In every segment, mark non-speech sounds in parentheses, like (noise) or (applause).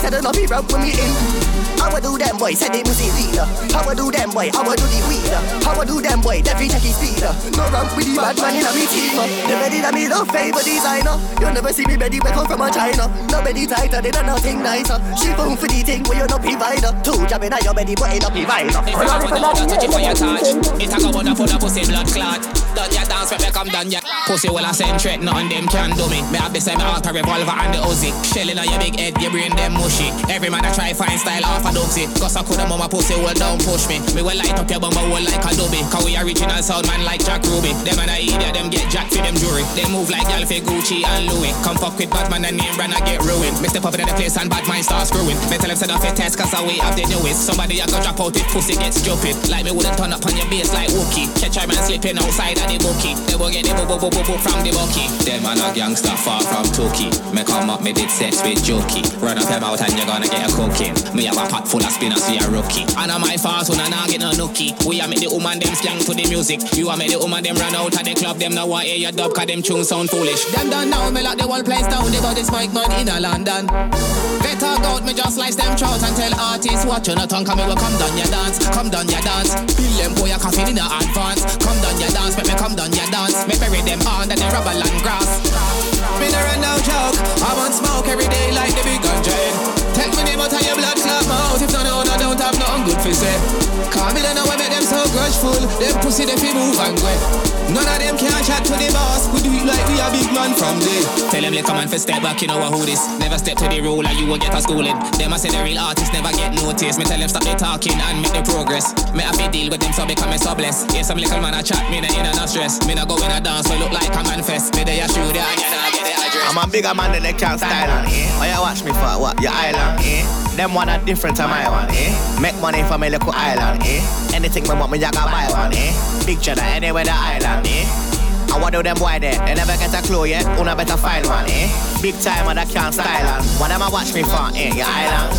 Tell her no be ramp when me in. How I do them boy, said they pussy leader. I do them boy, how I do the weeder. How I do them boy, definitely check his speeder. No ramp with the bad man in a me team. The ready that me love favor designer. You never see me ready when come from a China. No Nobody tighter, they don't nothing nicer. She boom for the thing where you no provider. Two jabbing at your belly, but ain't no provider. If you have a touch it for your touch, it a go on for the pussy blood clot. Done your dance, when me come done ya. Pussy will I send threat, nothing them can do me. Me have the same auto revolver and the Uzi. Shelling on your big head, your brain them mushy. Every man I try find style off a dogsy. Cause I coulda mama pussy well don't push me. Me will light up your bumper will like Adobe. Cause we are original sound man like Jack Ruby. Them and I idiot, them get jack for them jewelry. They move like gal for Gucci and Louis. Come fuck with Batman and name brand I get ruined. Me step up in the place and bad mind start screwing. Me tell them set off a test cause I way up the newest. Somebody I go drop out with pussy gets stupid. Like me wouldn't turn up on your base like Wookie. Catch a man slipping outside of the bookie. They will get the boo boo boo boo from the bookie. Them man a gangster far from Tookie. Me come up, me did sex with Jokey. Run up them out and you're gonna get a cooking. Me have a pot full of spinners for your rookie. And on my fast one and I get no nookie. We a make the woman them slang to the music. You a make the woman them run out of the club. Them now want hear your dub cause them tunes sound foolish. Them done now, me lock the whole place down. They got this mic man in a London. Better go out, me just slice them trout and tell artists watch on a tongue. Come me will come down your dance, come down your dance. Bill them boy a coffee in a advance. Come down your dance, make me come down your dance. Me bury them under the rubber land grass. Me no run no joke. I want smoke every day like the big gun Take me name out of your blood clot mouth. If no no no don't have nothing good for say. Call me then know make them so grudgeful. Them pussy they fi move and go. None of them can chat to the boss. We do it like we a big man from there. Tell them come on for step back, you know who this. Never step to the rule and you will get a schooling. Them I say the real artists never get noticed. Me tell them stop the talking and make the progress. Me have to deal with them so become so blessed. Yeah, some little man a chat, me nah in a no stress. Me nah go in a dance, so look like a man fest. Me they a shoot there and you nah get the address. I'm a bigger man than they can't style on. Eh? Oh, you watch me for what? Your island. Eh? Them one a different to my one. Eh? Make money for my little island. Eh? Anything me want me, I got buy one. Eh? Big cheddar anywhere the island. Eh? I want do them boy there. They never get a clue yet. Una better find one, eh? Big time and I can't style on. What them a watch me for, eh? Your island.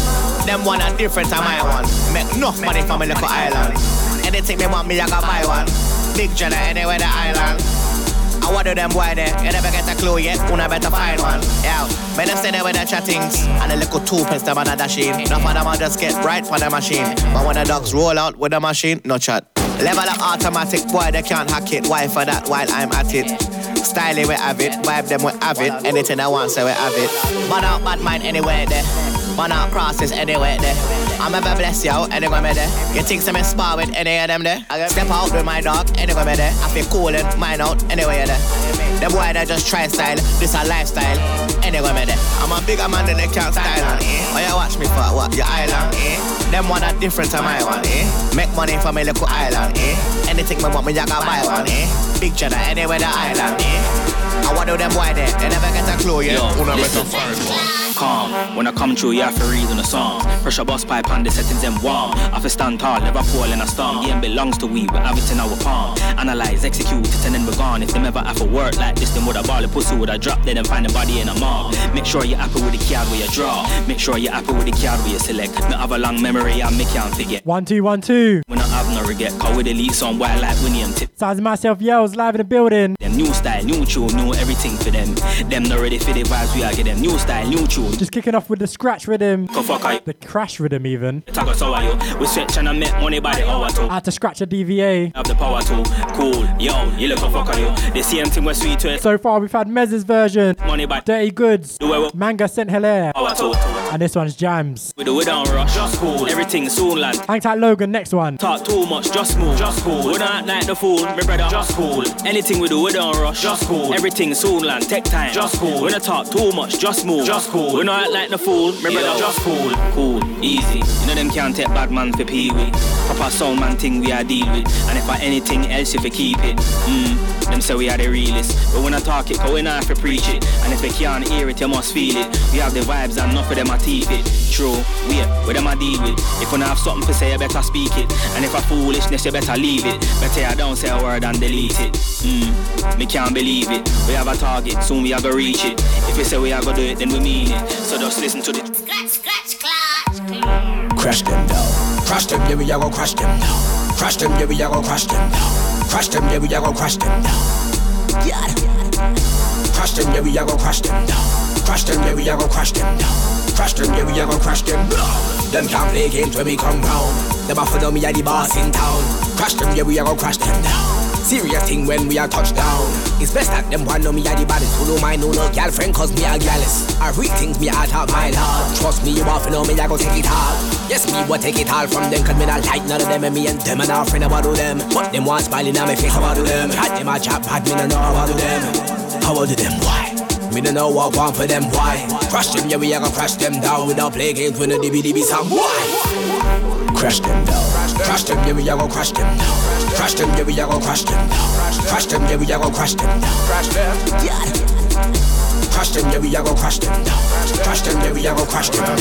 Them one a different to my one. Make enough money for my little island. Anything me want me, I got buy one. Big cheddar anywhere the island. I want them boy there. You never get a clue yet. Una better find one. Yeah. Men them stay there with their chattings. And a little two pence them on a dashing. Enough of them a just get right for the machine. But when the dogs roll out with the machine, no chat. Level up automatic, boy, they can't hack it. Why for that while I'm at it? Styling we have it, vibe them we have it. Anything I want, say we have it. Man out, bad mind anywhere there. Man out, process anywhere there. I'm ever bless you anywhere me there. You think some spar with any of them there? Step out with my dog anywhere me there. I feel cool and mine out anywhere there. Them boy they just try style, this a lifestyle. Anywhere me there. I'm a bigger man than they can't style on. Eh? Oh you watch me for what? Your island. Eh? Them one are different to my one. Eh? Make money for my little island. Eh? Anything me want me, I can buy one. Eh? Big cheddar anywhere the island. Eh? I want to them boy there. They never get a clue yet. Yo, Una better find one. calm. When I come through, you have to read on the song. Pressure bus pipe and the settings them warm. I have to stand tall, never fall in a storm. The end belongs to we, we have it in our palm. Analyze, execute it, and then we're gone. If them ever have to work like this, then would a ball of pussy would I drop, then find the body in a mob. Make sure you're happy with the card where you draw. Make sure you're happy with the card where you select. Not have a long memory, I make you forget. One, two, one, two. When I have no regret, call with delete some white like Winnie and Tip. Sounds myself yells live in the building. Them new style, new tune, new everything for them. Them not ready for the vibes we are get them. New style, new tune. Just kicking off with the scratch rhythm. Go fuck I. The crash rhythm even. Taco so are you. We stretch and I make money by the hour too. I had to scratch a DVA. Have the power too. Cool, yo, you look a fuck are you. The same thing was sweet to it. So far we've had Mez's version. Money by Dirty Goods. Manga Saint Hilaire. And this one's Jams. We do it on rush, just cool. Everything soon land. Hang tight Logan, next one. Talk too much, just move. Just cool. We don't act like the fool, my brother. Just cool. Anything we do, we don't rush. Just cool. Everything soon land, take time. Just cool. We don't talk too much, just move. Just cool. We don't act like the fool, my that. Just cool. Cool, easy. You know them can't take bad man for pee wee. Proper sound man thing we are deal with. And if I anything else, if we keep it, mm, them say we are the realest. But when I talk it, go in have to preach it. And if they can't hear it, you must feel it. We have the vibes and enough of them are teeth it. True, we with them I deal with. If you have something to say, you better speak it. And if I foolishness, you better leave it. Better I don't say a word and delete it. Mm, me can't believe it. We have a target, soon we are gonna reach it. If we say we are gonna do it, then we mean it. So just listen to the Scratch, scratch, clutch. Crash them down. Crash them, yeah, we a go crash them down. Crash them, yeah, we a go crash them down. Crash them, yeah, we a go crash them down. Yeah. Crash them, yeah, we a go crash them down. Crash them, yeah, we a go crash them down. Crash them, yeah, we a go crash them down. Them can't play games when we come round. Them a for me, I the boss in town. Crash them, yeah, we a go crash them down. Serious thing when we are touchdown. It's best that them one know me are the baddest. Who don't mind no no girlfriend cause me a gallus. I read things me a talk my lord. Trust me, you to know me, I go take it all. Yes, me what take it all from them cause me not like none of them and me and them and our friend about them. But them want smiling on my face about do them. Had them a chat bad, me no know about them. How about them? Why? Me no know what want for them, why? Crush them, yeah, we a go crash them down. We don't play games with the DBDB sound, why? Crush them down. Crash them, yeah, we a go crash them down. Crash them, yeah, we a go crash them down. Crash them, yeah, we a go crash them down. Crash them, yeah. Crash them, yeah, we a go crash them down. Crash them, yeah, we a go crash them down.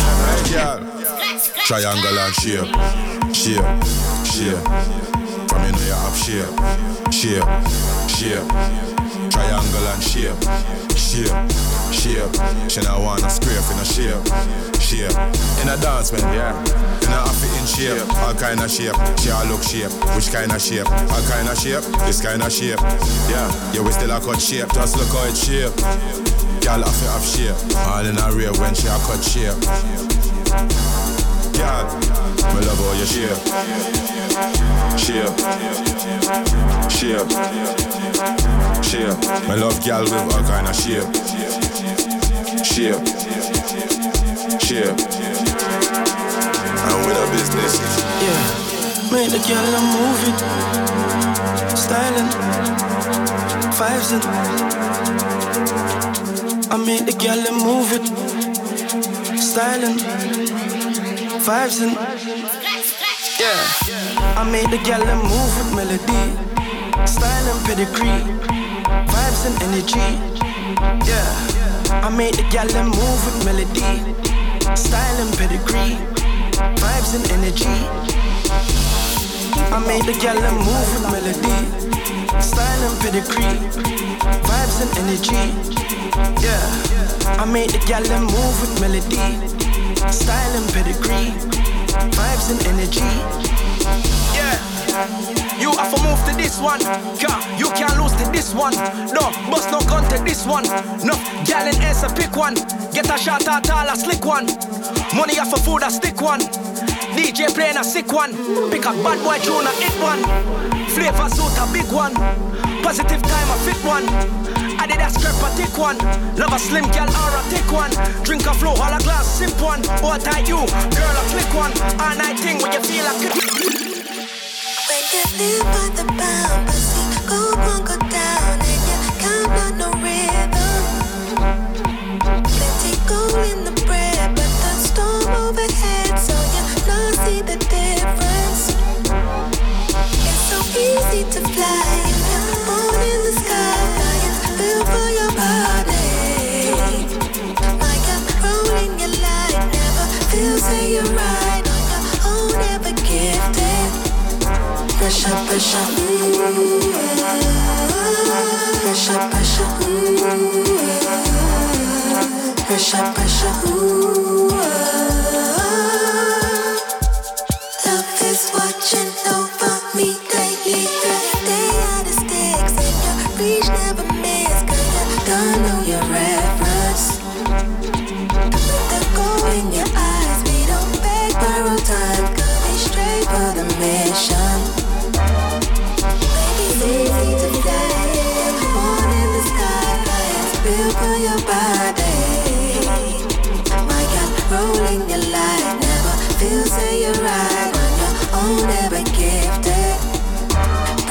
Girl, Scratch, scratch, triangle and shape, shape, shape. From you know you have shape, shape, shape. Triangle and shape, shape, shape. She not wanna scrape in a shape, shape. In a dance, man, yeah. In a outfit in shape, all kind of shape. She all look shape, which kind of shape? All kind of shape, this kind of shape. Yeah, yeah, we still a cut shape, just look how it shape. Girl, have have shape, all in a rear when she a cut shape. Girl, me love oh, how you shape, shape, shape, shape. Me love girl with all kind of shape, shape, shape. And with a business, Yeah, make the girl move it, styling, vibes in. I make the girl a move it, styling, vibes in. Yeah, I made the a move with melody, styling, pedigree, vibes and energy. Yeah, I made the a move with melody, styling, pedigree, vibes and energy. I made the gal move with melody, style and pedigree, vibes and energy. Yeah, I made the gal move with melody, style and pedigree, vibes and energy. Yeah. You have to move to this one, car. You can't lose to this one. No, bust no gun to this one. No, gal in ass a pick one. Get a shot at all a slick one. Money off for food a stick one. DJ playing a sick one. Pick a bad boy tune a hit one. Flavor suit a big one. Positive time a fit one. I did a scrap a one. Love a slim gal or a one. Drink a flow, all a glass, sip one. What I you, girl a click one. All night thing when you feel like When you the pound, pussy go one, go down, and you count on no pressure. Pressure, pressure. Pressure,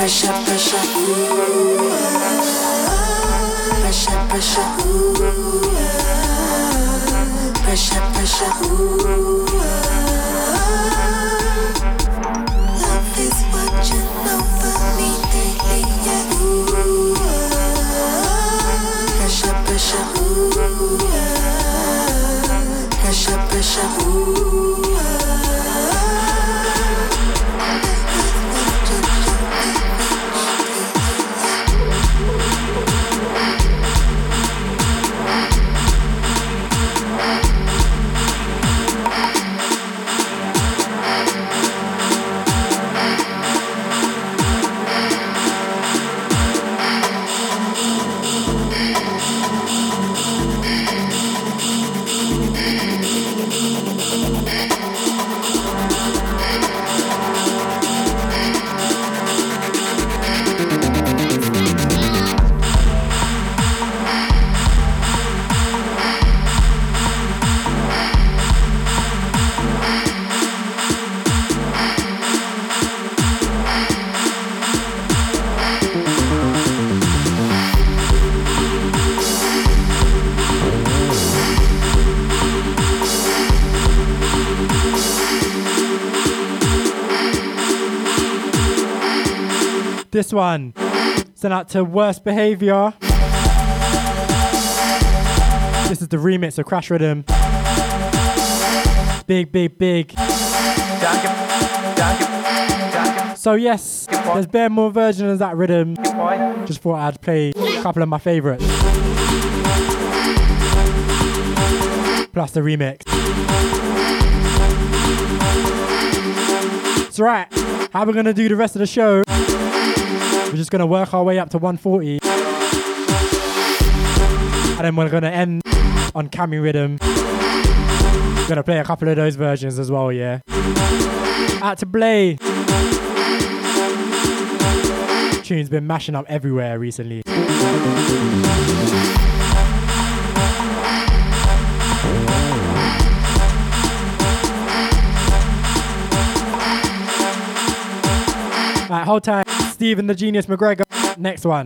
Pressure, pressure, ooh, ah. pressure, pressure, ooh, ah. pressure, pressure, ooh. ah. Love is watching over me daily, yeah. Ooh, pressure, pressure, ooh, pressure, pressure, ooh. This one. Sent out to Worst Behavior. This is the remix of Crash Rhythm. Big, big, big. So yes, there's bare more versions of that rhythm. Just thought I'd play a couple of my favourites. Plus the remix. It's right. How we're gonna do the rest of the show? We're just gonna work our way up to 140. And then we're gonna end on Cami Rhythm. Gonna play a couple of those versions as well, yeah. Out to Blay. Tune's been mashing up everywhere recently. Alright, hold tight. Stephen the Genius McGregor. Next one.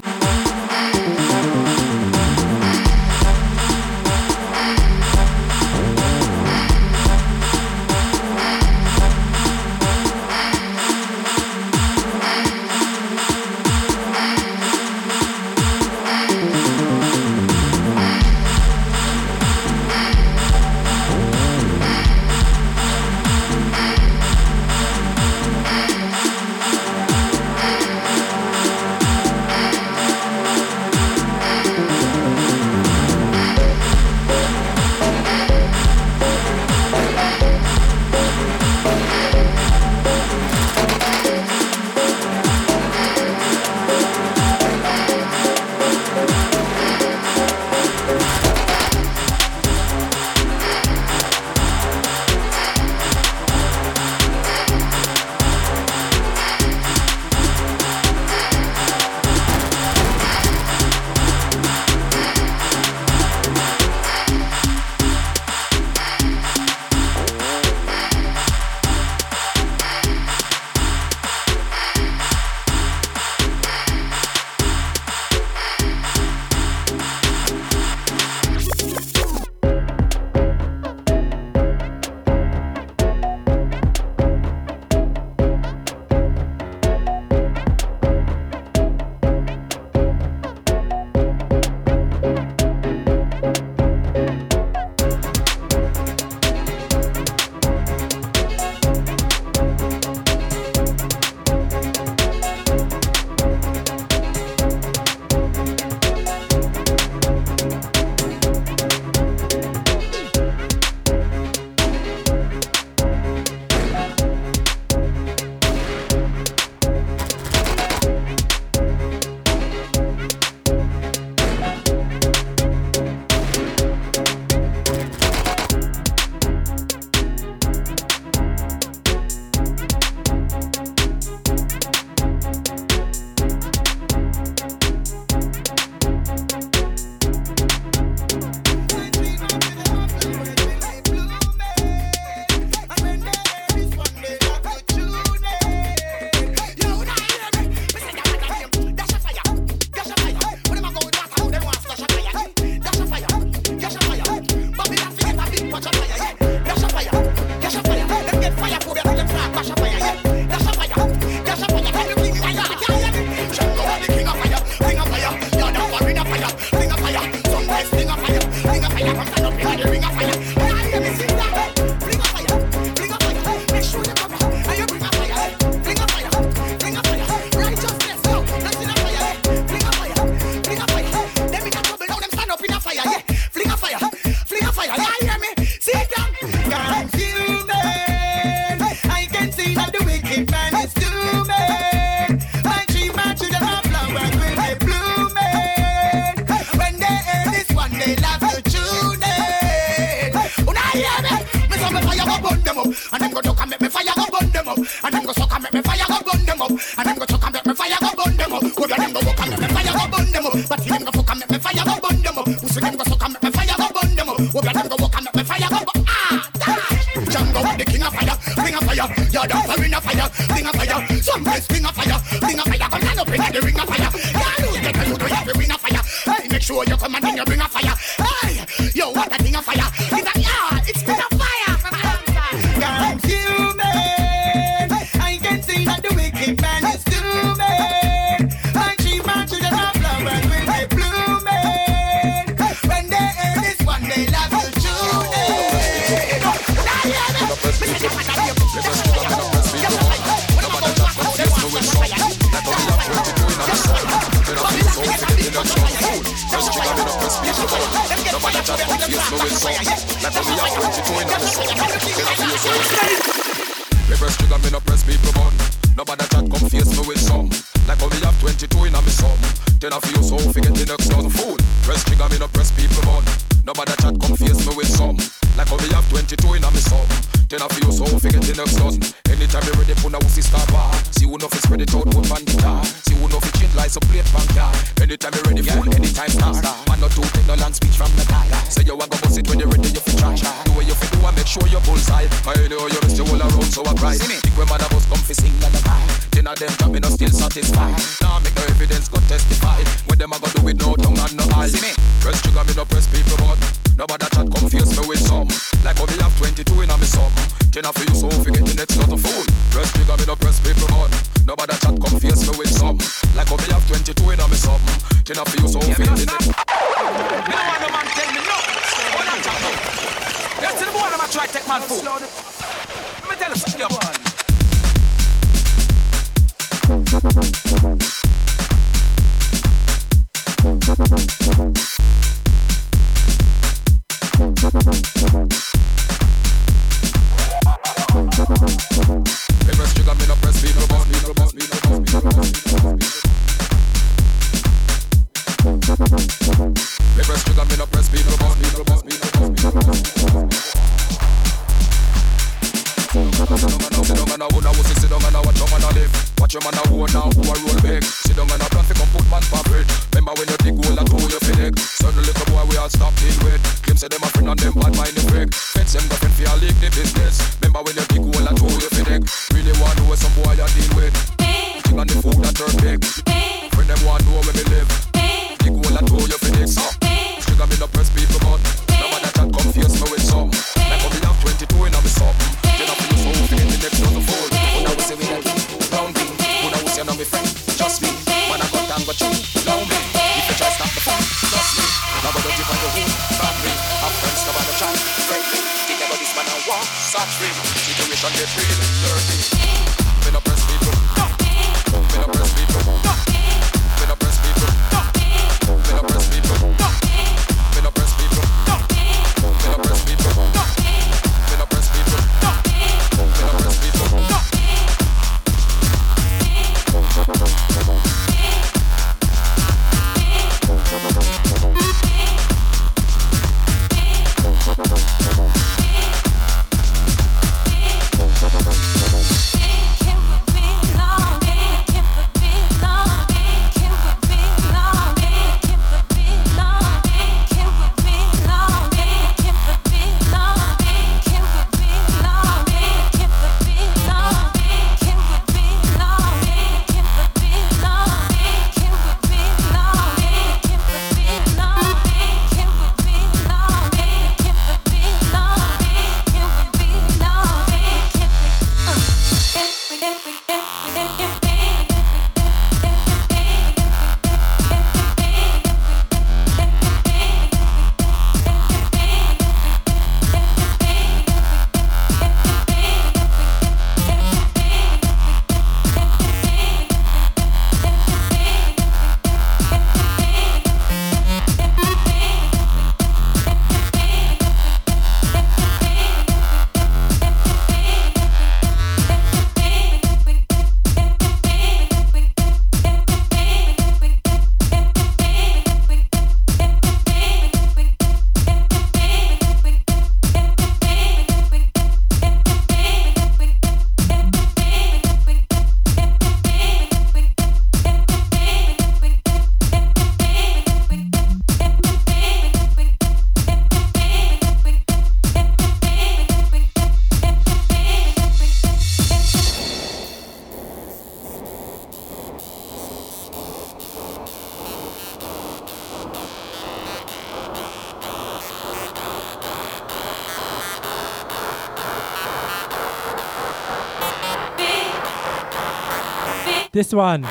This one.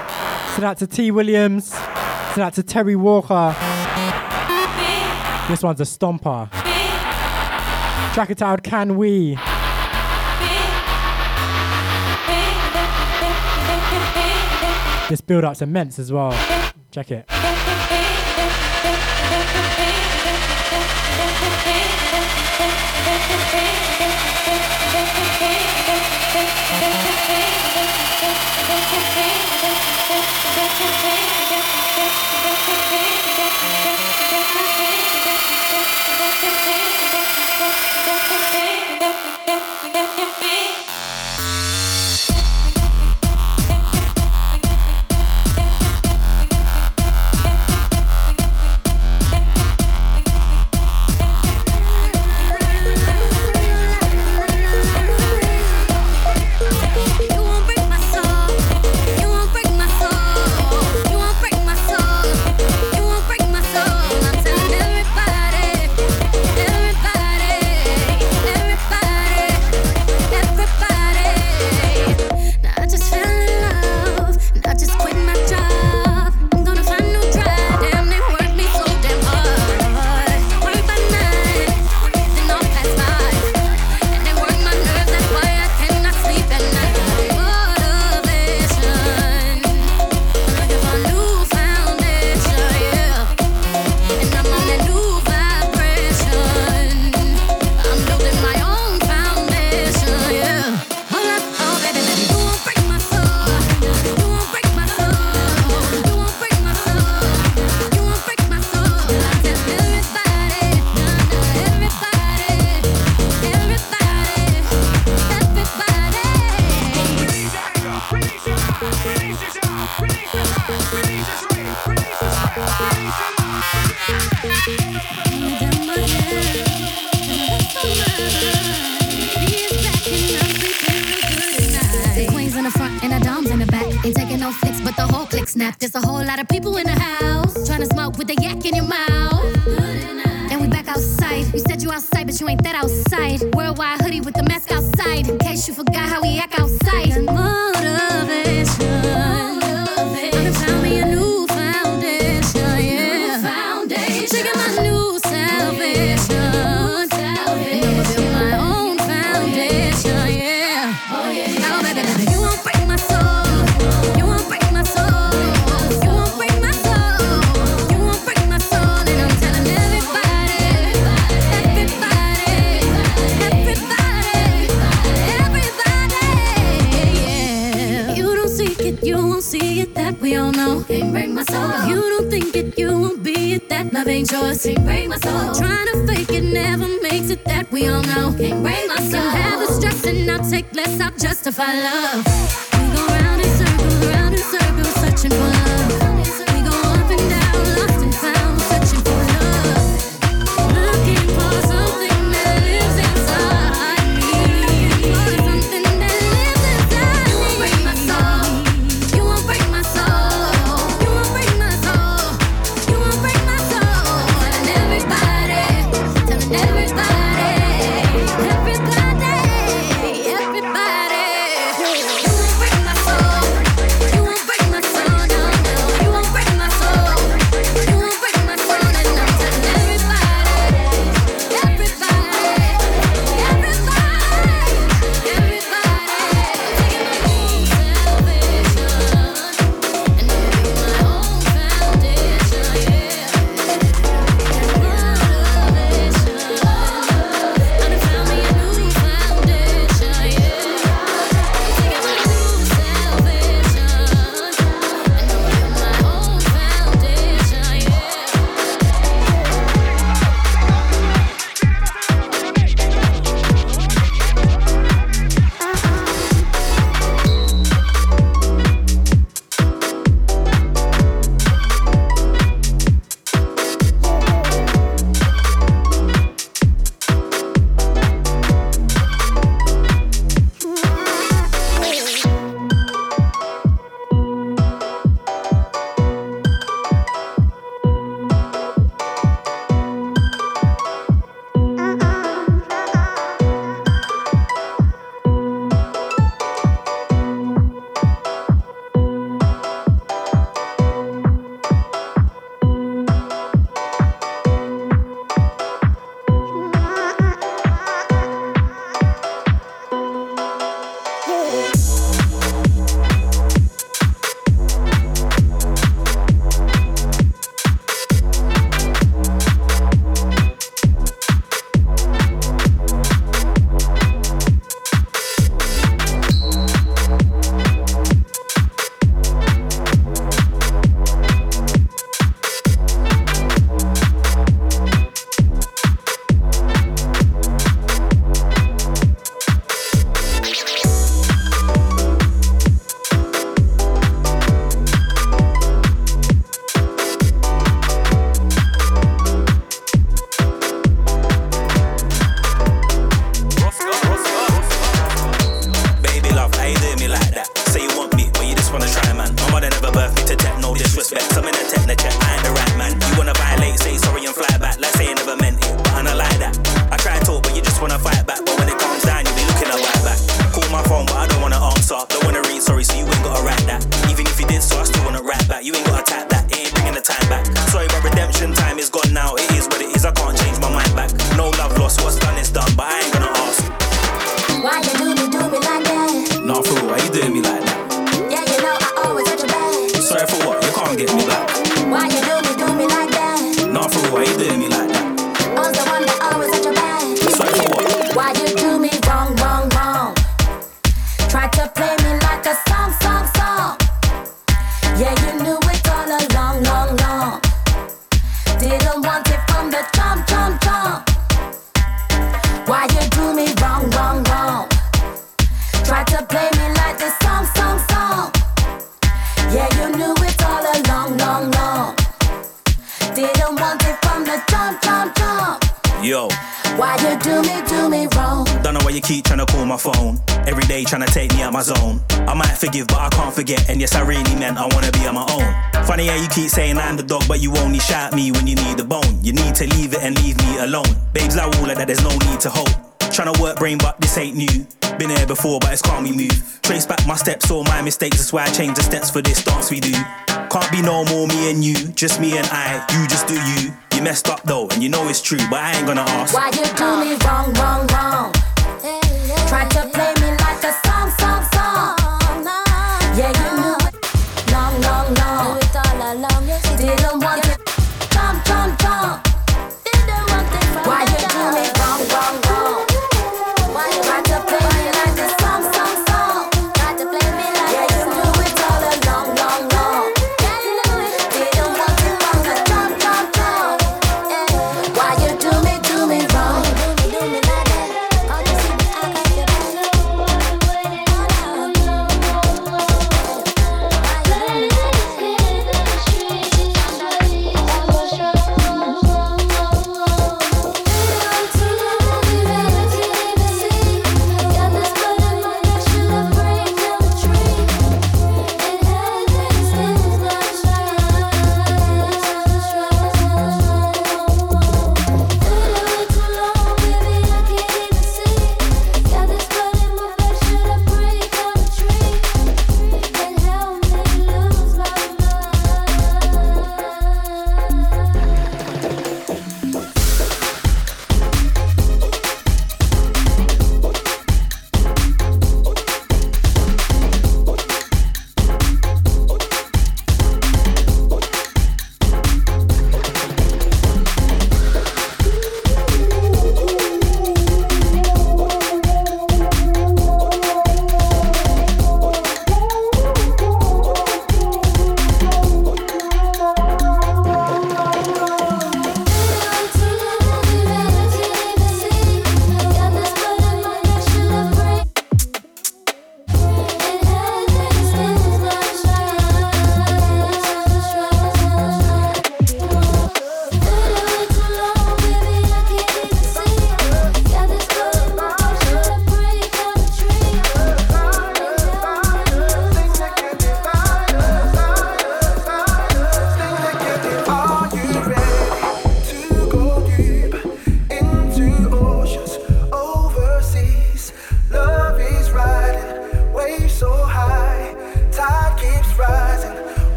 So out to T. Williams. So out to Terry Walker. This one's a stomper. Track it out, can we? This build up's immense as well. Check it. yak in your mouth. And we back outside. You said you outside, but you ain't that outside. Worldwide hoodie with the mask outside. In case you forgot how we act outside. ain't yours. Can't break my soul. Trying to fake it never makes it. That we all know. Can't break my soul. Can have the stress and I'll take less. I'll justify love. Why I change the steps for this dance we do. Can't be no more me and you, just me and I. You just do you. You messed up though, and you know it's true, but I ain't gonna ask. Why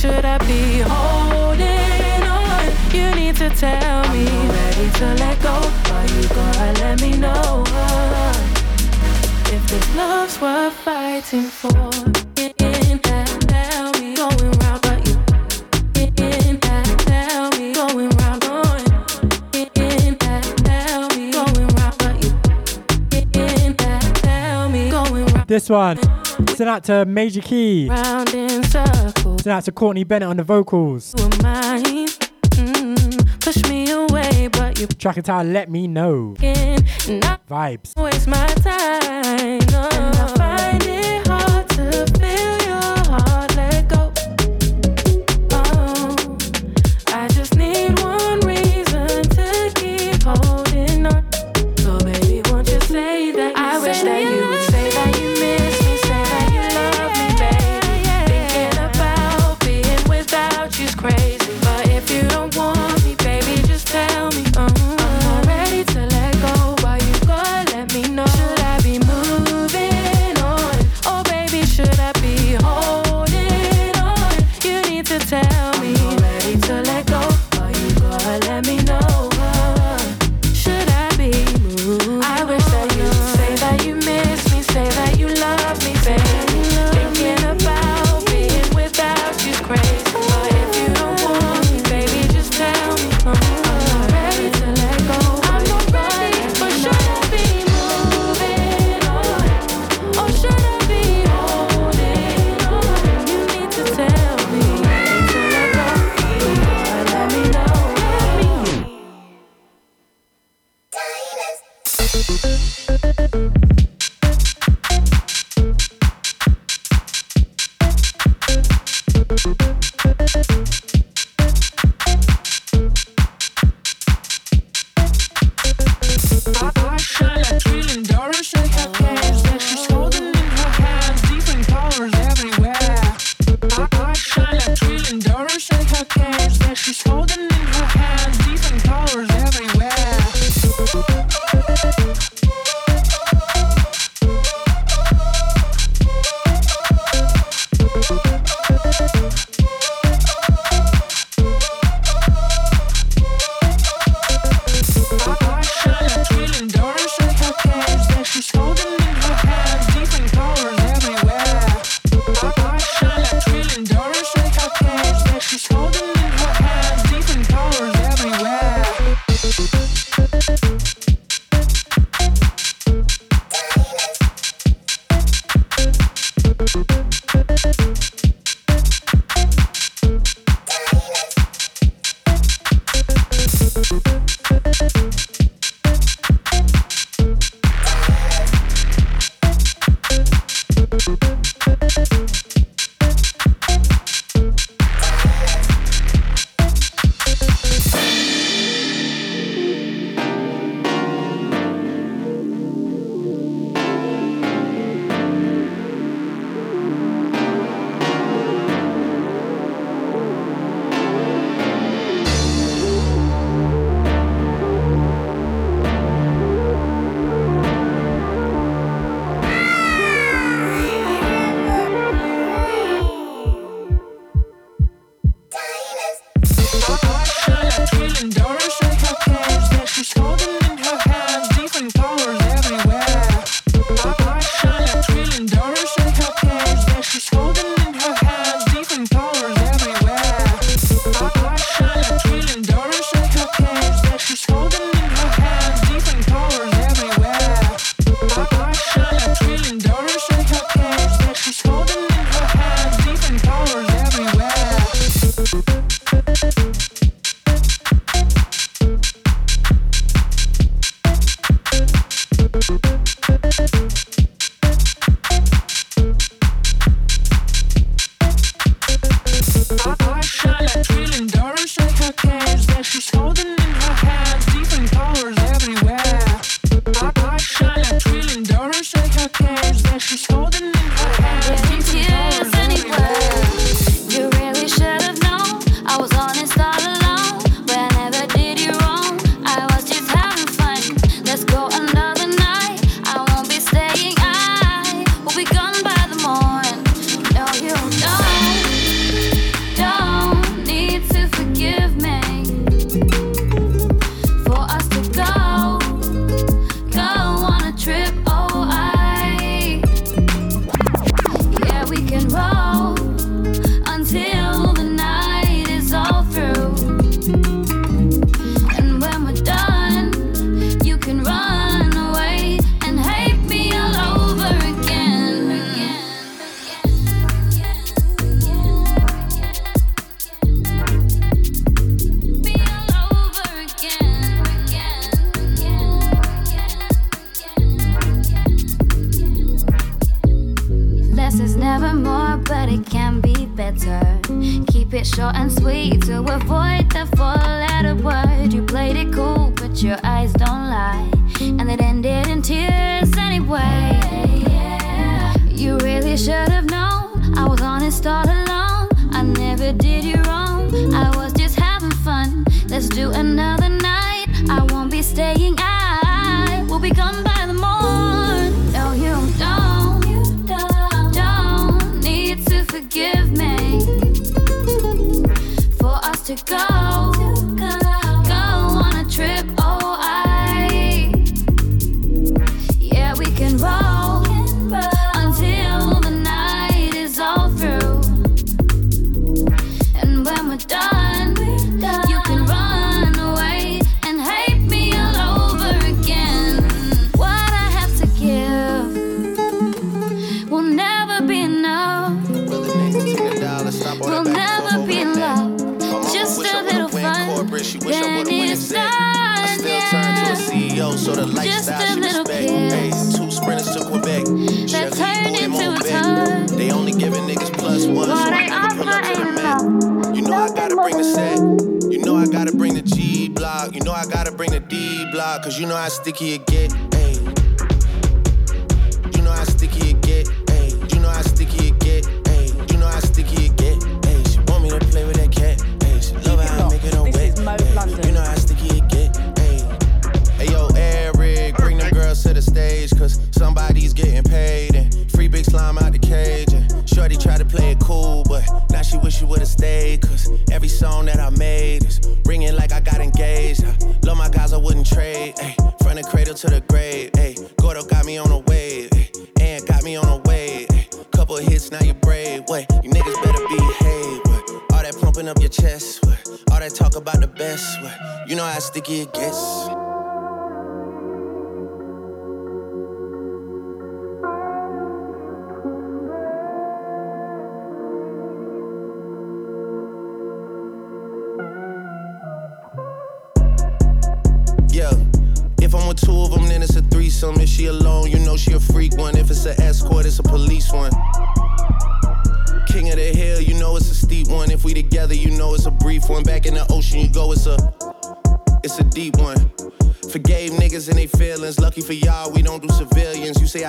should I be holding on? You need to tell me. I'm ready to let go. Are you gonna let me know if this love's worth fighting for? Going round, but you. Going round going round, but you. Going round. This one. Send out to Major Key. Round. Shout out to Courtney Bennett on the vocals. Mm, away, Track it out, let me know. Vibes.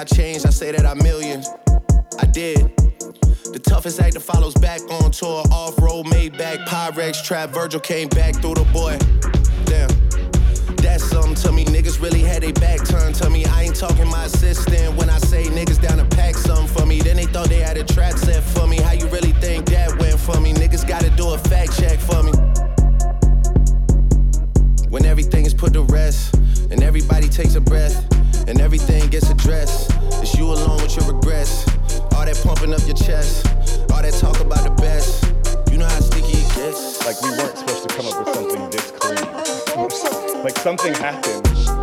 I changed, I say that I'm millions. I did. The toughest act that follows back on tour. Off road, made back, Pyrex trap. Virgil came back through the boy. Damn. That's something to me. Niggas really had a back turn to me. I ain't talking my assistant when I say niggas down to pack something for me. Then they thought they had a trap set for me. How you really think that went for me? Niggas gotta do a fact check for me. When everything is put to rest and everybody takes a breath and everything gets addressed. It's you alone with your regrets. All that pumping up your chest, all that talk about the best. You know how sticky it gets. Like we weren't supposed to come up with something this clean. (laughs) like something happened.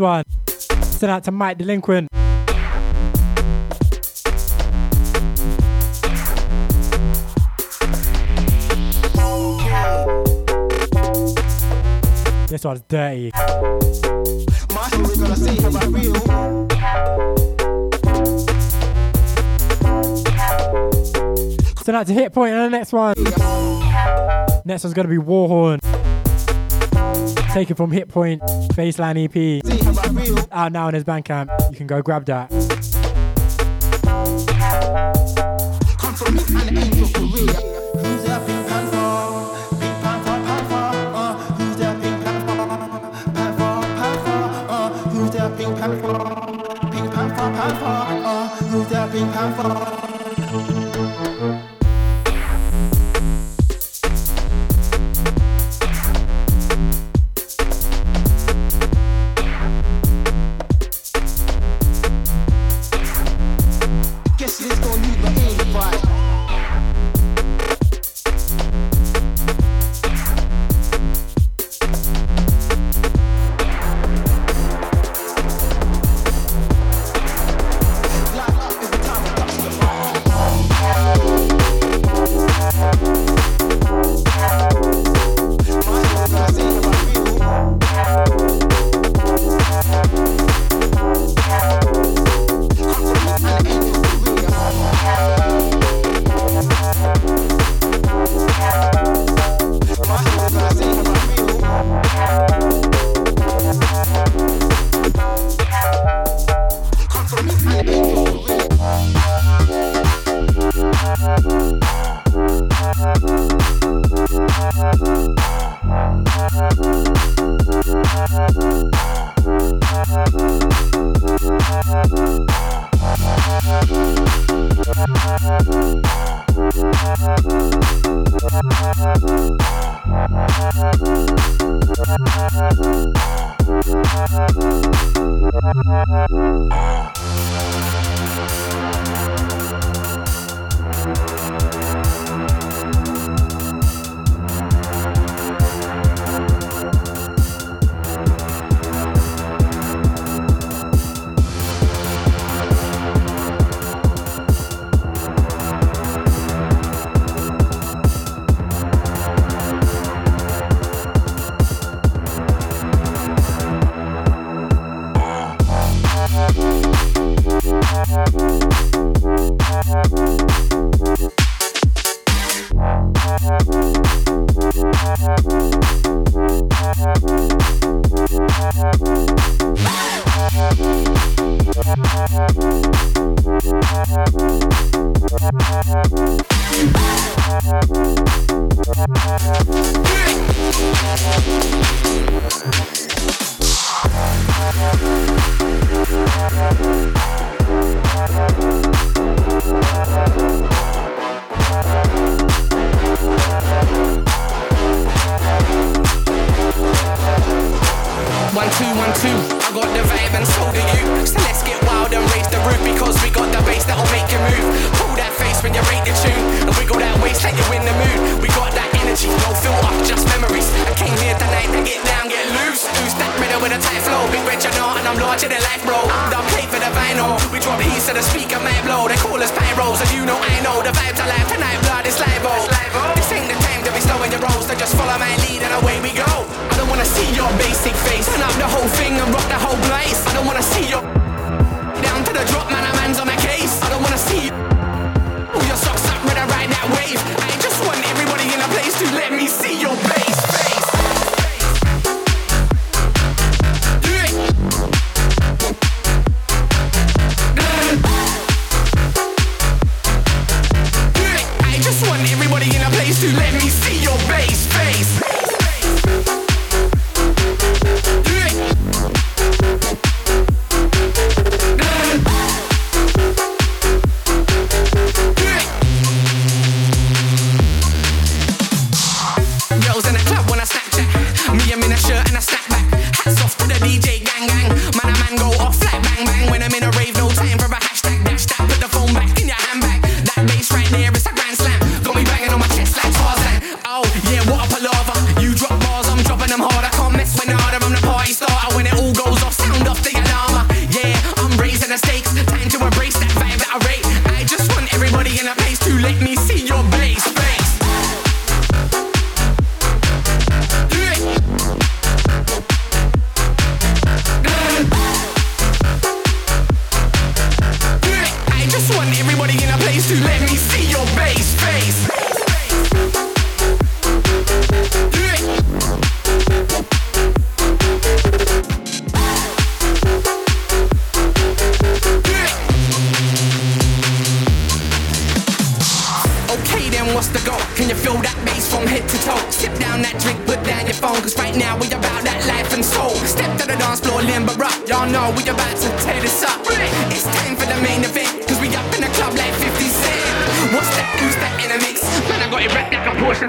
one. Send out to Mike Delinquent. This one's dirty. So that's a hit point on the next one. Next one's gonna be Warhorn. Take it from Hit Point, Baseline EP. Out now on his Bandcamp. You can go grab that. Panther? Uh, who's that Pink panther?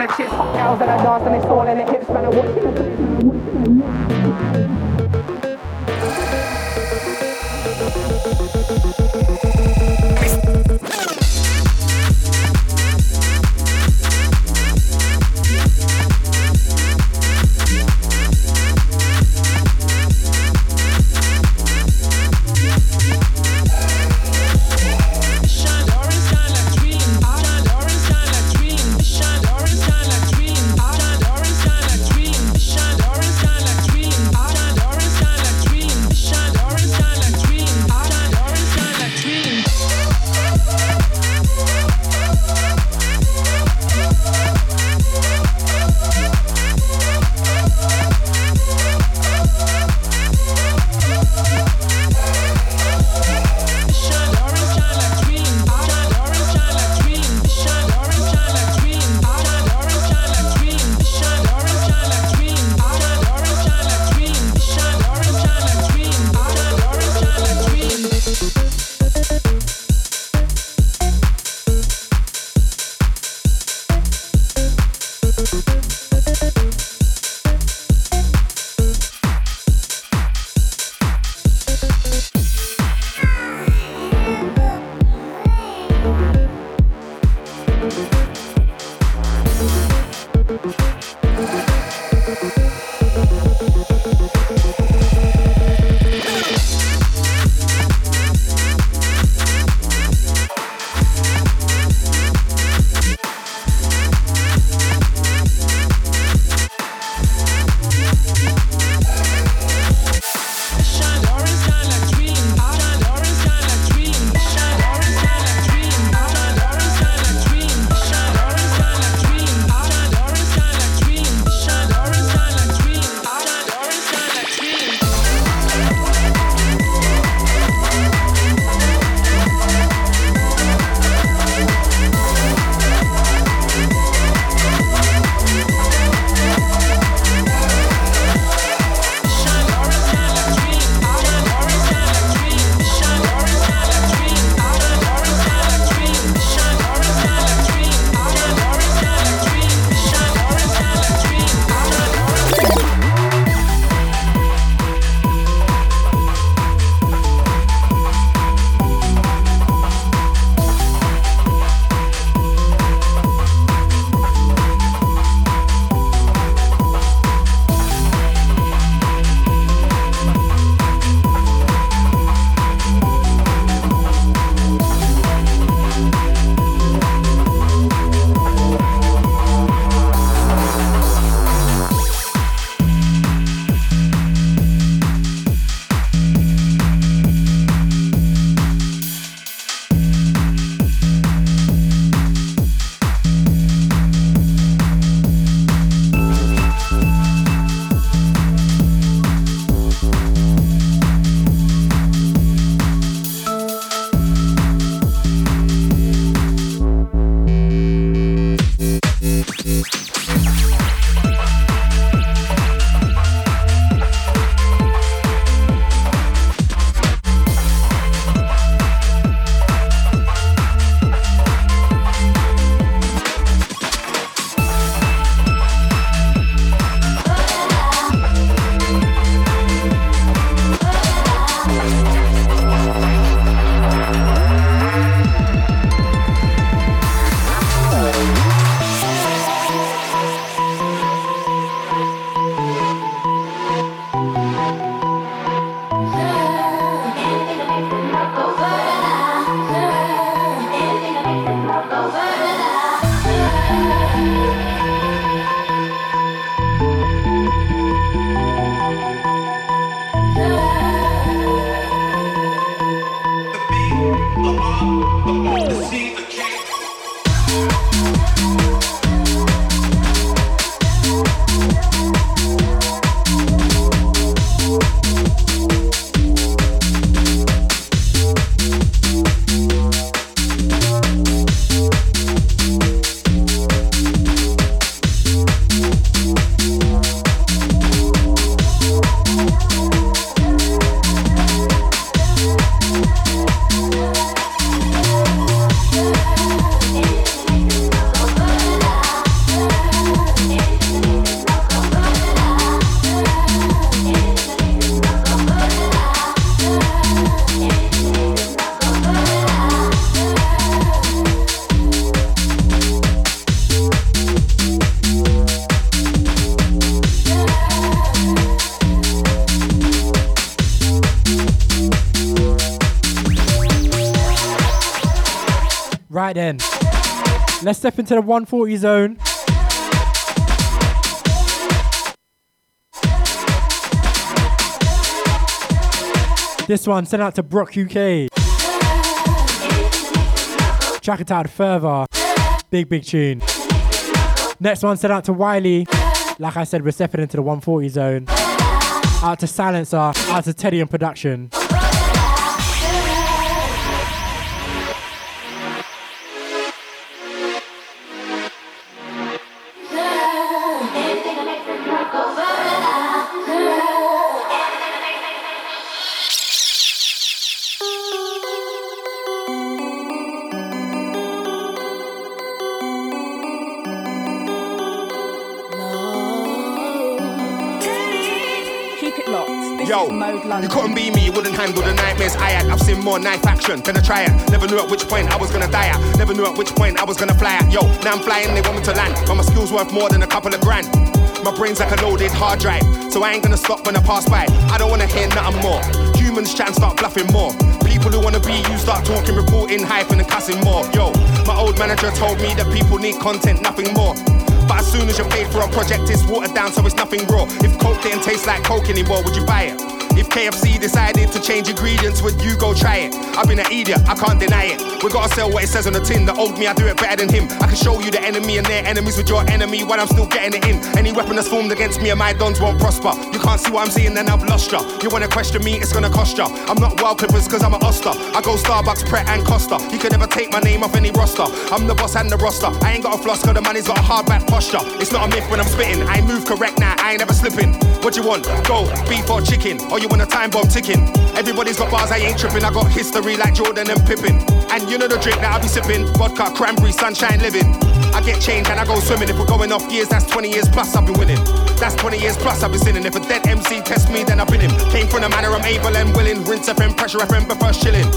and I chest. And I dance and they fall and the hips, man. I watch. Step into the 140 zone. This one sent out to Brock UK. Track it out further. Big, big tune. Next one sent out to Wiley. Like I said, we're stepping into the 140 zone. Out to Silencer, out to Teddy and production. I had. I've seen more knife action than a it. Never knew at which point I was gonna die at. Never knew at which point I was gonna fly at. Yo, now I'm flying, they want me to land. But my skills worth more than a couple of grand. My brain's like a loaded hard drive, so I ain't gonna stop when I pass by. I don't wanna hear nothing more. Humans try and start bluffing more. People who wanna be you start talking, reporting, hyping, and cussing more. Yo, my old manager told me that people need content, nothing more. But as soon as you're paid for a project, it's watered down, so it's nothing raw. If Coke didn't taste like Coke anymore, would you buy it? If KFC decided to change ingredients, would you go try it? I've been an idiot, I can't deny it. We gotta sell what it says on the tin. The old me, I do it better than him. I can show you the enemy and their enemies with your enemy while I'm still getting it in. Any weapon that's formed against me and my dons won't prosper. You can't see what I'm seeing, then I've lost ya. You wanna question me, it's gonna cost ya. I'm not Wahl clippers cause I'm an Oster. I go Starbucks, Pret and Costa. You can never take my name off any roster. I'm the boss and the roster. I ain't got a floss cause the money's got a hard back posture. It's not a myth when I'm spitting. I move correct now, I ain't never slipping. What you want? Go, beef or chicken? Or you want a time bomb ticking? Everybody's got bars, I ain't tripping. I got history like Jordan and Pippen. And you know the drink that I be sipping? Vodka, cranberry, sunshine living. I get changed and I go swimming. If we're going off years, that's 20 years plus I've been winning. That's 20 years plus I've been sinning. If a dead MC test me, then I've been him. Came from the manner I'm able and willing. Rinse FM, pressure FM, but first chilling.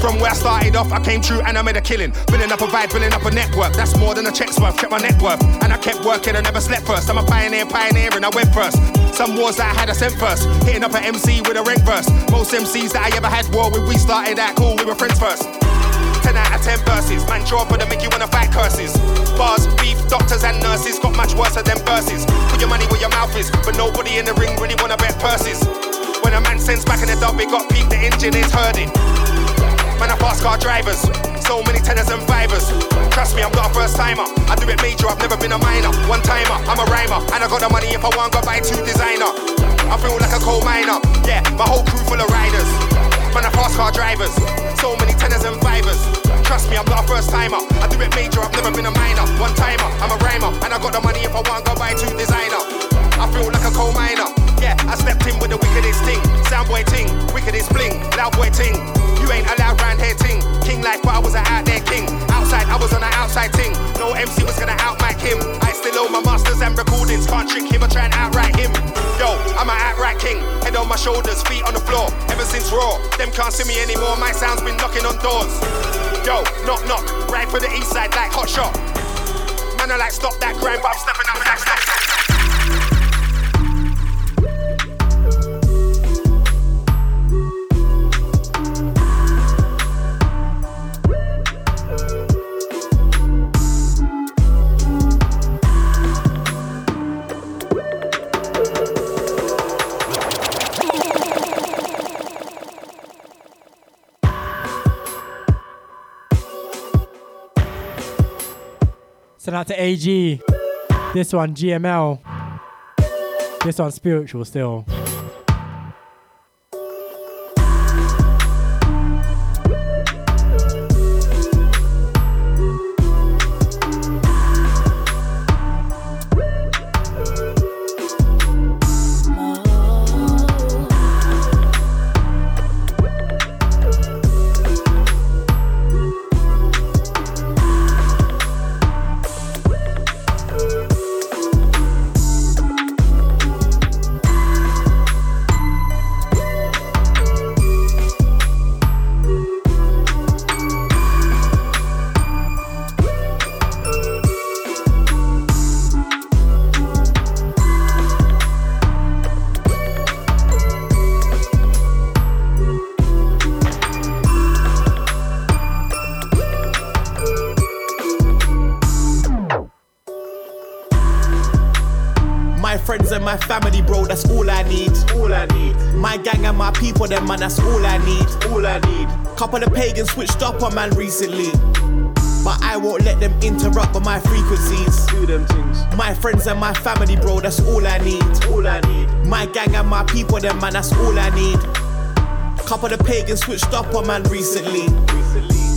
From where I started off, I came true and I made a killing. Building up a vibe, building up a network. That's more than a check's worth. Check my net worth. And I kept working, I never slept first. I'm a pioneer, pioneer, and I went first. Some wars that I had, I sent first. Hitting up an MC with a rank verse. Most MCs that I ever had war with, we started out cool, we were friends first. 10 out of 10 verses. Man, draw up to make you wanna fight curses. Bars, beef, doctors and nurses got much worse than verses. Put your money where your mouth is, but nobody in the ring really wanna bet purses. When a man sends back in the dub, it got peaked, the engine is hurting. Man, I fast car drivers. So many tenors and fivers. Trust me, I'm not a first timer. I do it major, I've never been a minor. One timer, I'm a rhymer. And I got the money if I want, go buy two designer. I feel like a coal miner. Yeah, my whole crew full of riders. Man, I fast car drivers. So many tenors and fivers. Trust me, I'm not a first timer. I do it major, I've never been a minor. One timer, I'm a rhymer. And I got the money if I want, go buy two designer. I feel like a coal miner. Yeah, I stepped in with the wickedest thing. Soundboy ting, wickedest bling, loud boy ting. You ain't allowed round here ting. King life, but I was an out there king. Outside, I was on an outside ting. No MC was gonna outmic him. I still owe my masters and recordings. Can't trick him or try and outright him. Yo, I'm an outright king. Head on my shoulders, feet on the floor. Ever since Raw, them can't see me anymore. My sound's been knocking on doors. Yo, knock knock, right for the east side like hot shot. Man, I like stop that grind, but I'm stepping up like stop. stop, Send out to AG. This one, GML. This one, spiritual still. My friends and my family, bro, that's all I need. All I need. My gang and my people, them man, that's all I need. All I need. Couple of pagans switched up on man recently. But I won't let them interrupt with my frequencies. Do them things. My friends and my family, bro, that's all I need. All I need. My gang and my people, them man, that's all I need. Couple of pagans switched up on man recently.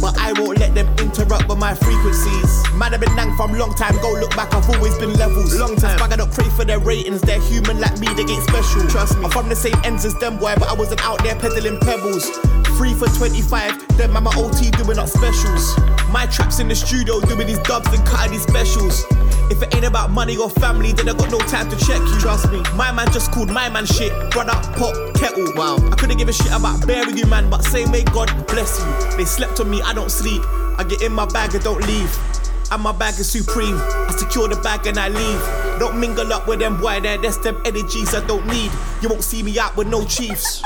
But I won't let them interrupt with my frequencies. Man, I've been nang from long time go. Look back, I've always been levels. Long time. Bag I don't pray for their ratings. They're human like me, they get special. Trust me. I'm from the same ends as them, boy, but I wasn't out there peddling pebbles. Free for 25, then my OT doing up specials. My traps in the studio doing these dubs and cutting these specials. If it ain't about money or family, then I got no time to check you. Trust me, my man just called my man shit. Brother, pop, kettle. Wow. I couldn't give a shit about burying you, man, but say may God bless you. They slept on me, I don't sleep. I get in my bag and don't leave. And my bag is supreme. I secure the bag and I leave. Don't mingle up with them boy there, that's them energies I don't need. You won't see me out with no chiefs.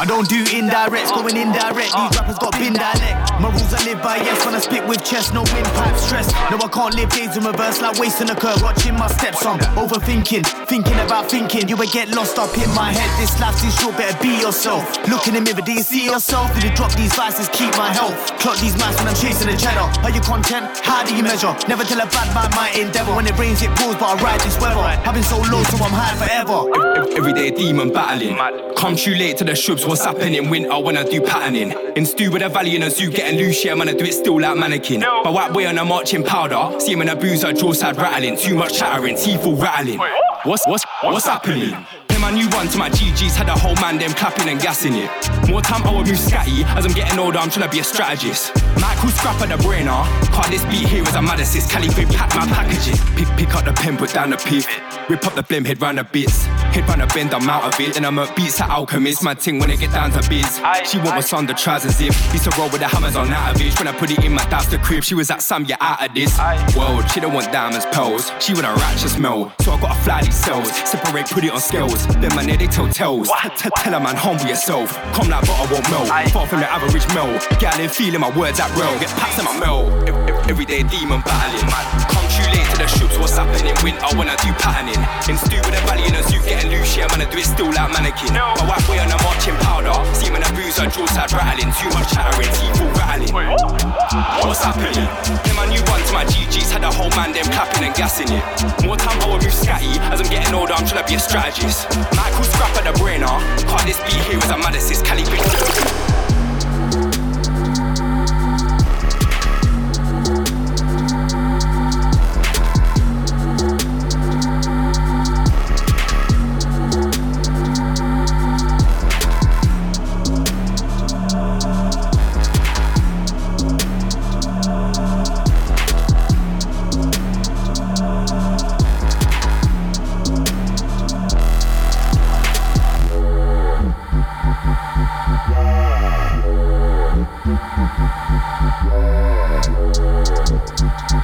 I don't do indirects, going indirect. These rappers got bin dialect. My rules I live by, yes, when I spit with chest, no windpipe stress. No, I can't live days in reverse like wasting a curve. Watching my steps on, overthinking, thinking about thinking. You would get lost up in my head. This life's too short, better be yourself. Look in the mirror, do you see yourself? Did you drop these vices, keep my health? Clock these mice when I'm chasing the cheddar. Are you content? How do you measure? Never tell a bad man my endeavor. When it rains, it pours, but I ride this weather. Been so low, so I'm high forever. Ev- Everyday demon battling. Come too late to the shrubs, what's happening? in Winter when I do patterning. In stew with a valley in a zoo, getting loose, yeah, man, I do it still like mannequin. My white boy on a marching powder. See him in a boozer, jaw side rattling. Too much chattering, teeth all rattling. What's, what's, what's happening? And you run to my GGs, had the whole man them clapping and gassing it. More time I will move scatty. As I'm getting older, I'm trying to be a strategist. Michael scrap at the brainer. Call this beat here as a mad assist. Cali pack my packages. Pick, pick up the pen, put down the pivot. Rip up the blim, head round the bits. Head round the bend, I'm out of it. And I'm a beats at alchemist. My ting when it get down to biz. She want my son the trousers if. Used to roll with the hammers on out of it. When I put it in my dad's the crib, she was at some, yeah, out of this. World, she don't want diamonds, pearls. She want a righteous mode. So I gotta fly these cells. Separate, put it on scales. Then man, they tell tales. Tell a man, humble yourself. Come like butter won't melt. Far from the average male. Gal feeling my words at real. Get packs in my mail. Ev- ev- Everyday demon battling. Come late to the shoots, what's happening? Winter when I do patterning. In stew with a valley in a zoo, getting loose, yeah, man, I do it still like mannequin. My white way on a marching powder. See when I booze, I draw side rattling. Too much chattering, teeth all rattling. What's happening? And you run to my GGs, had the whole man them clapping and gassing it. More time I will move scatty. As I'm getting older, I'm trying to be a strategist. Michael scrap at the brainer. Call this beat here as a mad assist,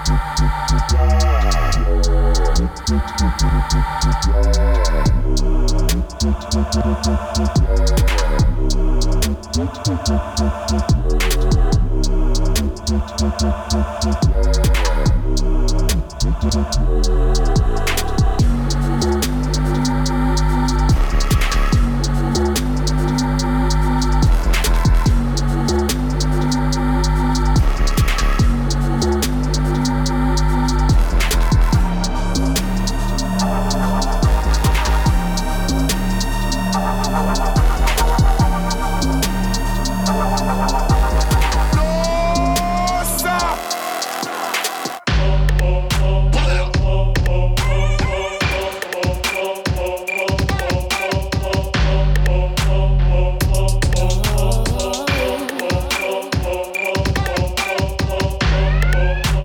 Cali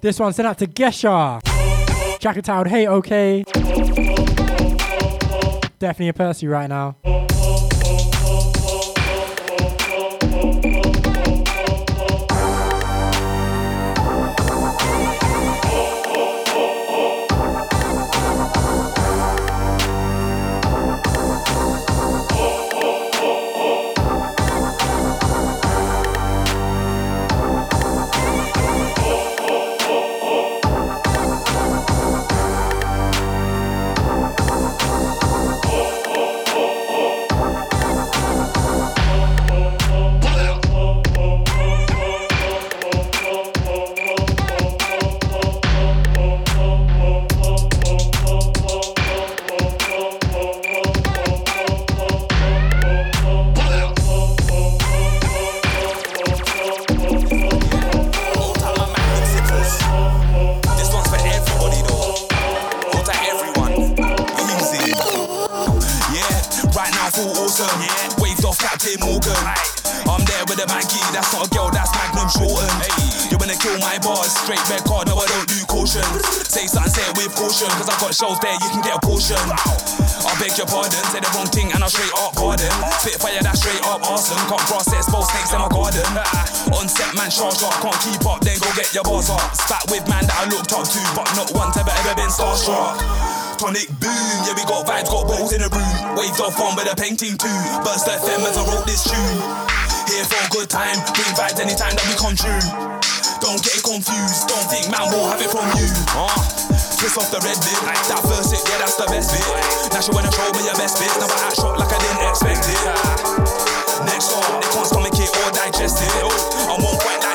This one sent out to Gesha. Jacket out, hey, okay. Definitely a Percy right now. Got shells there, you can get a portion. I beg your pardon, say the wrong thing and I straight up pardon. Spitfire, that straight up awesome. Can't cross expose snakes in my garden. On set, man, charge up, can't keep up, then go get your bars up. Spat with man that I looked up to, but not once ever ever been starstruck. Tonic boom, yeah we got vibes, got balls in the room. Waved off one with a painting too. Burst FM as I wrote this tune. Here for a good time, bring vibes anytime that we come true. Don't get confused, don't think man will have it from you. Uh, twist off the red bit, that first hit, yeah that's the best bit. Now she wanna show me your best bit, now I act shot like I didn't expect it. Next up, they can't stomach it or digest it. On one point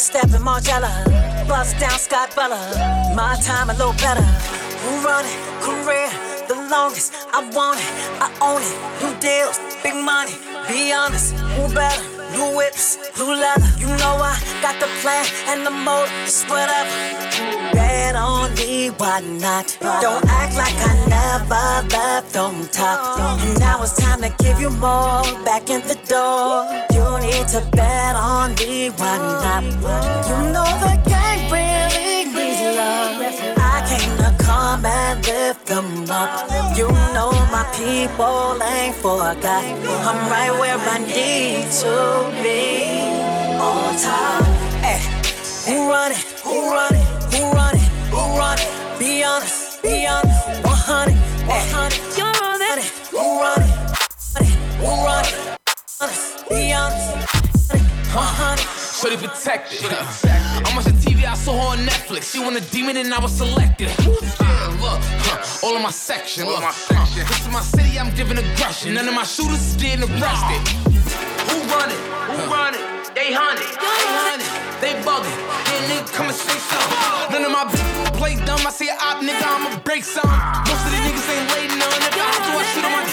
step in Margiela. Bust down Scott Bella. My time a little better. Who run it? Career. The longest. I want it. I own it. New deals. Big money. Be honest. Who better? New whips. New leather. You know I got the plan and the mode. It's whatever. Bet on me, why not? Don't act like I never left on top. And now it's time to give you more back in the door. You need to bet on me, why not? You know the gang and lift them up. You know my people ain't forgot. I'm right where I need to be. On top. Hey, who run it? Who run it? Who run it? Who run it? Be honest, be honest. 100, 100. You're on it. Who run it? Who run it? Be honest. 100. Shorty protected. (laughs) I'm watching TV, I saw her on Netflix. She want a demon and I was selected. Yeah, look, huh, all in my section. Look, huh, this is my city, I'm giving aggression. None of my shooters is getting arrested. Who run it? Who run it? They hunt it. They hunt it. They bugging. Yeah, nigga, come and say something. None of my bitches play dumb. I see a op, nigga, I'ma break some. Most of the niggas ain't waiting on it. If I to, I shoot on day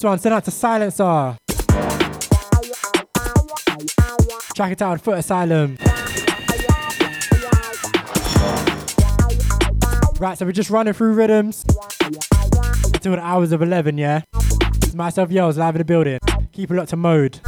This one sent out to Silencer. Track it out Foot Asylum. Right, so we're just running through rhythms until the hours of 11, yeah? It's myself, Yells, live in the building. Keep it locked to mode.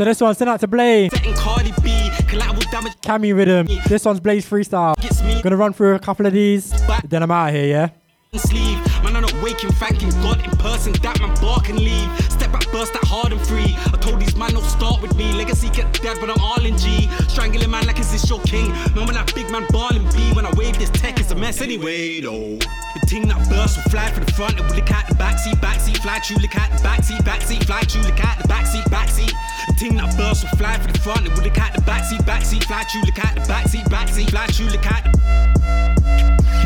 So this one, send out to Blaze. Setting Cardi B, collateral damage. Cammy Rhythm. This one's Blaze Freestyle. Gonna run through a couple of these, then I'm out of here, yeah? sleeve. Man, I'm not waking, thanking God in person. That man bark and leave. Step back, burst that hard and free. I told these man, don't start with me. Legacy get dead, but I'm all in G. Strangling man like is this your king? Man, when that big man balling B. When I wave this tech, it's a mess anyway, though. The thing that burst will fly from the front, it will look at the backseat, backseat, fly to look at the backseat, backseat, fly to look at the backseat, backseat. The thing that burst will fly from the front, it will look at the backseat, backseat, fly to look at the backseat, backseat, fly to look at the.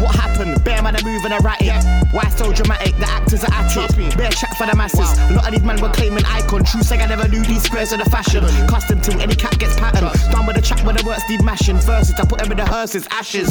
What happened? Bear man are moving erratic. Why so dramatic? The actors are at it. Bear chat for the masses. A lot of these men were claiming icon. True say I never knew these squares of the fashion. Custom ting, any cat gets pattern. Done with the track where the words need mashing. Verses, I put them in the hearses, ashes.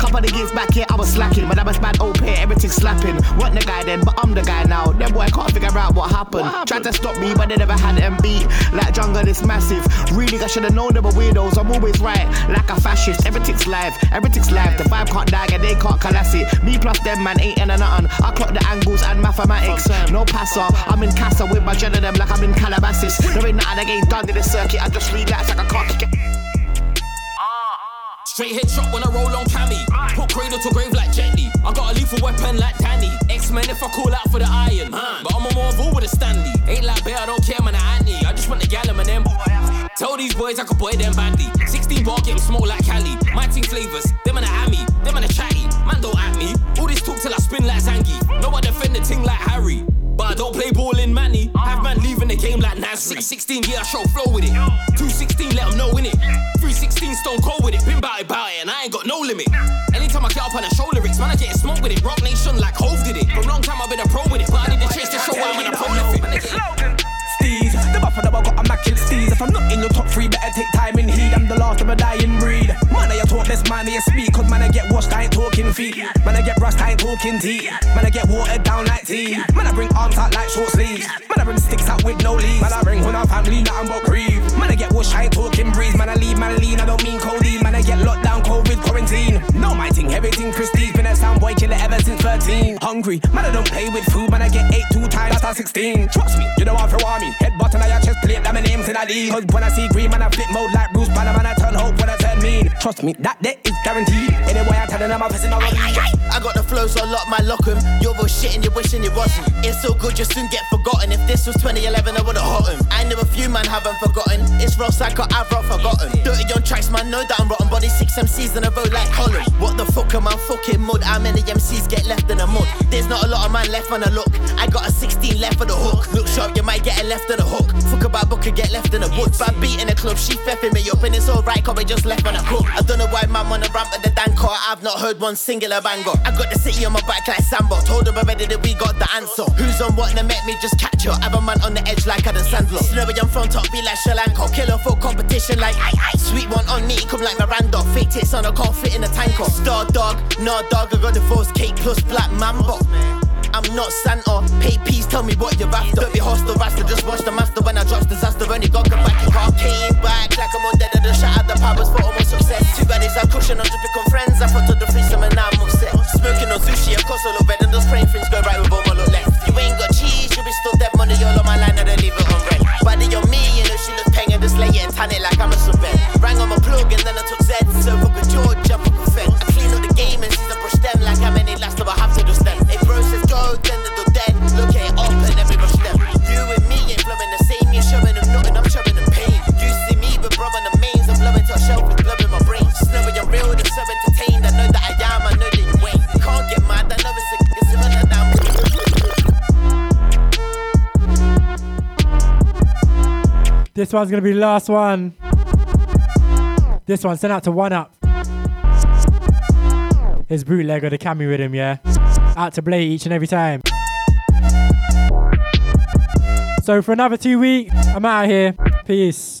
Couple of years back here, I was slacking. But I was bad old pair, everything slapping. Wasn't the guy then, but I'm the guy now. Them boy can't figure out what happened. Tried to stop me, but they never had them beat. Like jungle, it's massive. Really, I should have known they were weirdos. I'm always right, like a fascist. Everything's live, everything's live. The vibe can't die, and they can't it. Me plus them man ain't in a nothing. I clock the angles and mathematics. No passer, I'm in Casa with my jet of them like I'm in Calabasas. There ain't nothing that ain't done in the circuit. I just relax like I can't kick it. Straight headshot when I roll on Cammy. Put cradle to grave like Jet Li. I got a lethal weapon like Danny. X-Men if I call out for the iron. But I'm a Marvel with a Stanley. Ain't like bear, I don't care, man, I Annie. I just want the gallon them. Tell these boys I could boy them badly. 16 bar get 'em smoke like Cali. My team flavors, them and a Ammy, them and a chatty. Man don't at me. All this talk till I spin like Zangi. No I defend the ting like Harry. But I don't play ball in Manny. I have man leaving the game like Nasri. 16, yeah, I show flow with it. 216, let them know in it. 316, stone cold with it. Been bout it, bout it, and I ain't got no limit. Anytime I get up on a show lyrics, man, I get smoke with it. Roc Nation like Hove did it. For a long time I've been a pro with it, but I need to chase the show while I'm in a prolific. Steez, the buffer got immaculate steez. If I'm not in your top three, better take time in heed. I'm the last of a dying breed. Man, I talk less, man, I speak. Cause man, I get washed, I ain't talking feet. Man, I get rust, I ain't talking tea. Man, I get watered down like tea. Man, I bring arms out like short sleeves. Man, I bring sticks out with no leaves. Man, I bring hun family, nothing but grieve. Man, I get washed, I ain't talking breeze. Man, I leave, man, I lean, I don't mean codeine. Man, I get locked down, COVID quarantine. No, my thing, everything prestige. Been a sound boy killer ever since 13. Hungry, man, I don't play with food. Man, I get eight two times after 16. Trust me, you know I'm for army. Head button, I your chest plate, that my name's in a league. Cause when I see green, man, I flip mode like Bruce Banner. Man, I turn hope when I turn mean. Trust me, that day is guaranteed. Anyway, I'm telling them I'm facing my I got the flow, so lock my lock 'em. You're all shit and you're wishing it wasn't. It's so good, you soon get forgotten. If this was 2011, I would've hot 'em. I know a few man haven't forgotten. It's raw psycho, I've not forgotten. Dirty on tracks, man, know that I'm rotten. Body six MCs in a row like Holland. What the fuck am I fucking mud? How many MCs get left in the mud? There's not a lot of man left on the look. I got a 16 left for the hook. Look sharp, you might get a left in the hook. Fuck about book and get left in the woods. Bad beat in the club, she feffing me up, and it's alright, cause we just left on a. I don't know why man wanna ramp at the Dan car. I've not heard one singular banger. I got the city on my back like Sambo. Told them already that we got the answer. Who's on what and met me just catch her. Have a man on the edge like Adam Sandler. Snowy on front top, be like Sri Lanka. Killer for competition like I, aye. Sweet one on me, come like Miranda. Fake tits on, I can't fit in a tanker. Star dog, no dog, I got the force cake plus black mambo. I'm not Santa. Pay peace, tell me what you're after. Don't be hostile, rasta, just watch the master when I drops disaster. Only God can back it up. Came back like I'm on dead the shot the powers for almost success. Two baddies, I'm cushion on to become friends. I thought to the threesome and now I'm upset. Smoking on sushi, of course, I look red and those praying things go right with all my look left. You ain't got cheese, you be still dead money all on my line, and they leave it on red. Body on me, you know she look paying and just lay it and tan it like I'm a sub Rang on my plug and then I took Z. So fuck a George, I This one's gonna be the last one. This one sent out to One Up. His bootleg of the Cammy with him, yeah. Out to Blay each and every time. So for another two weeks, I'm out of here. Peace.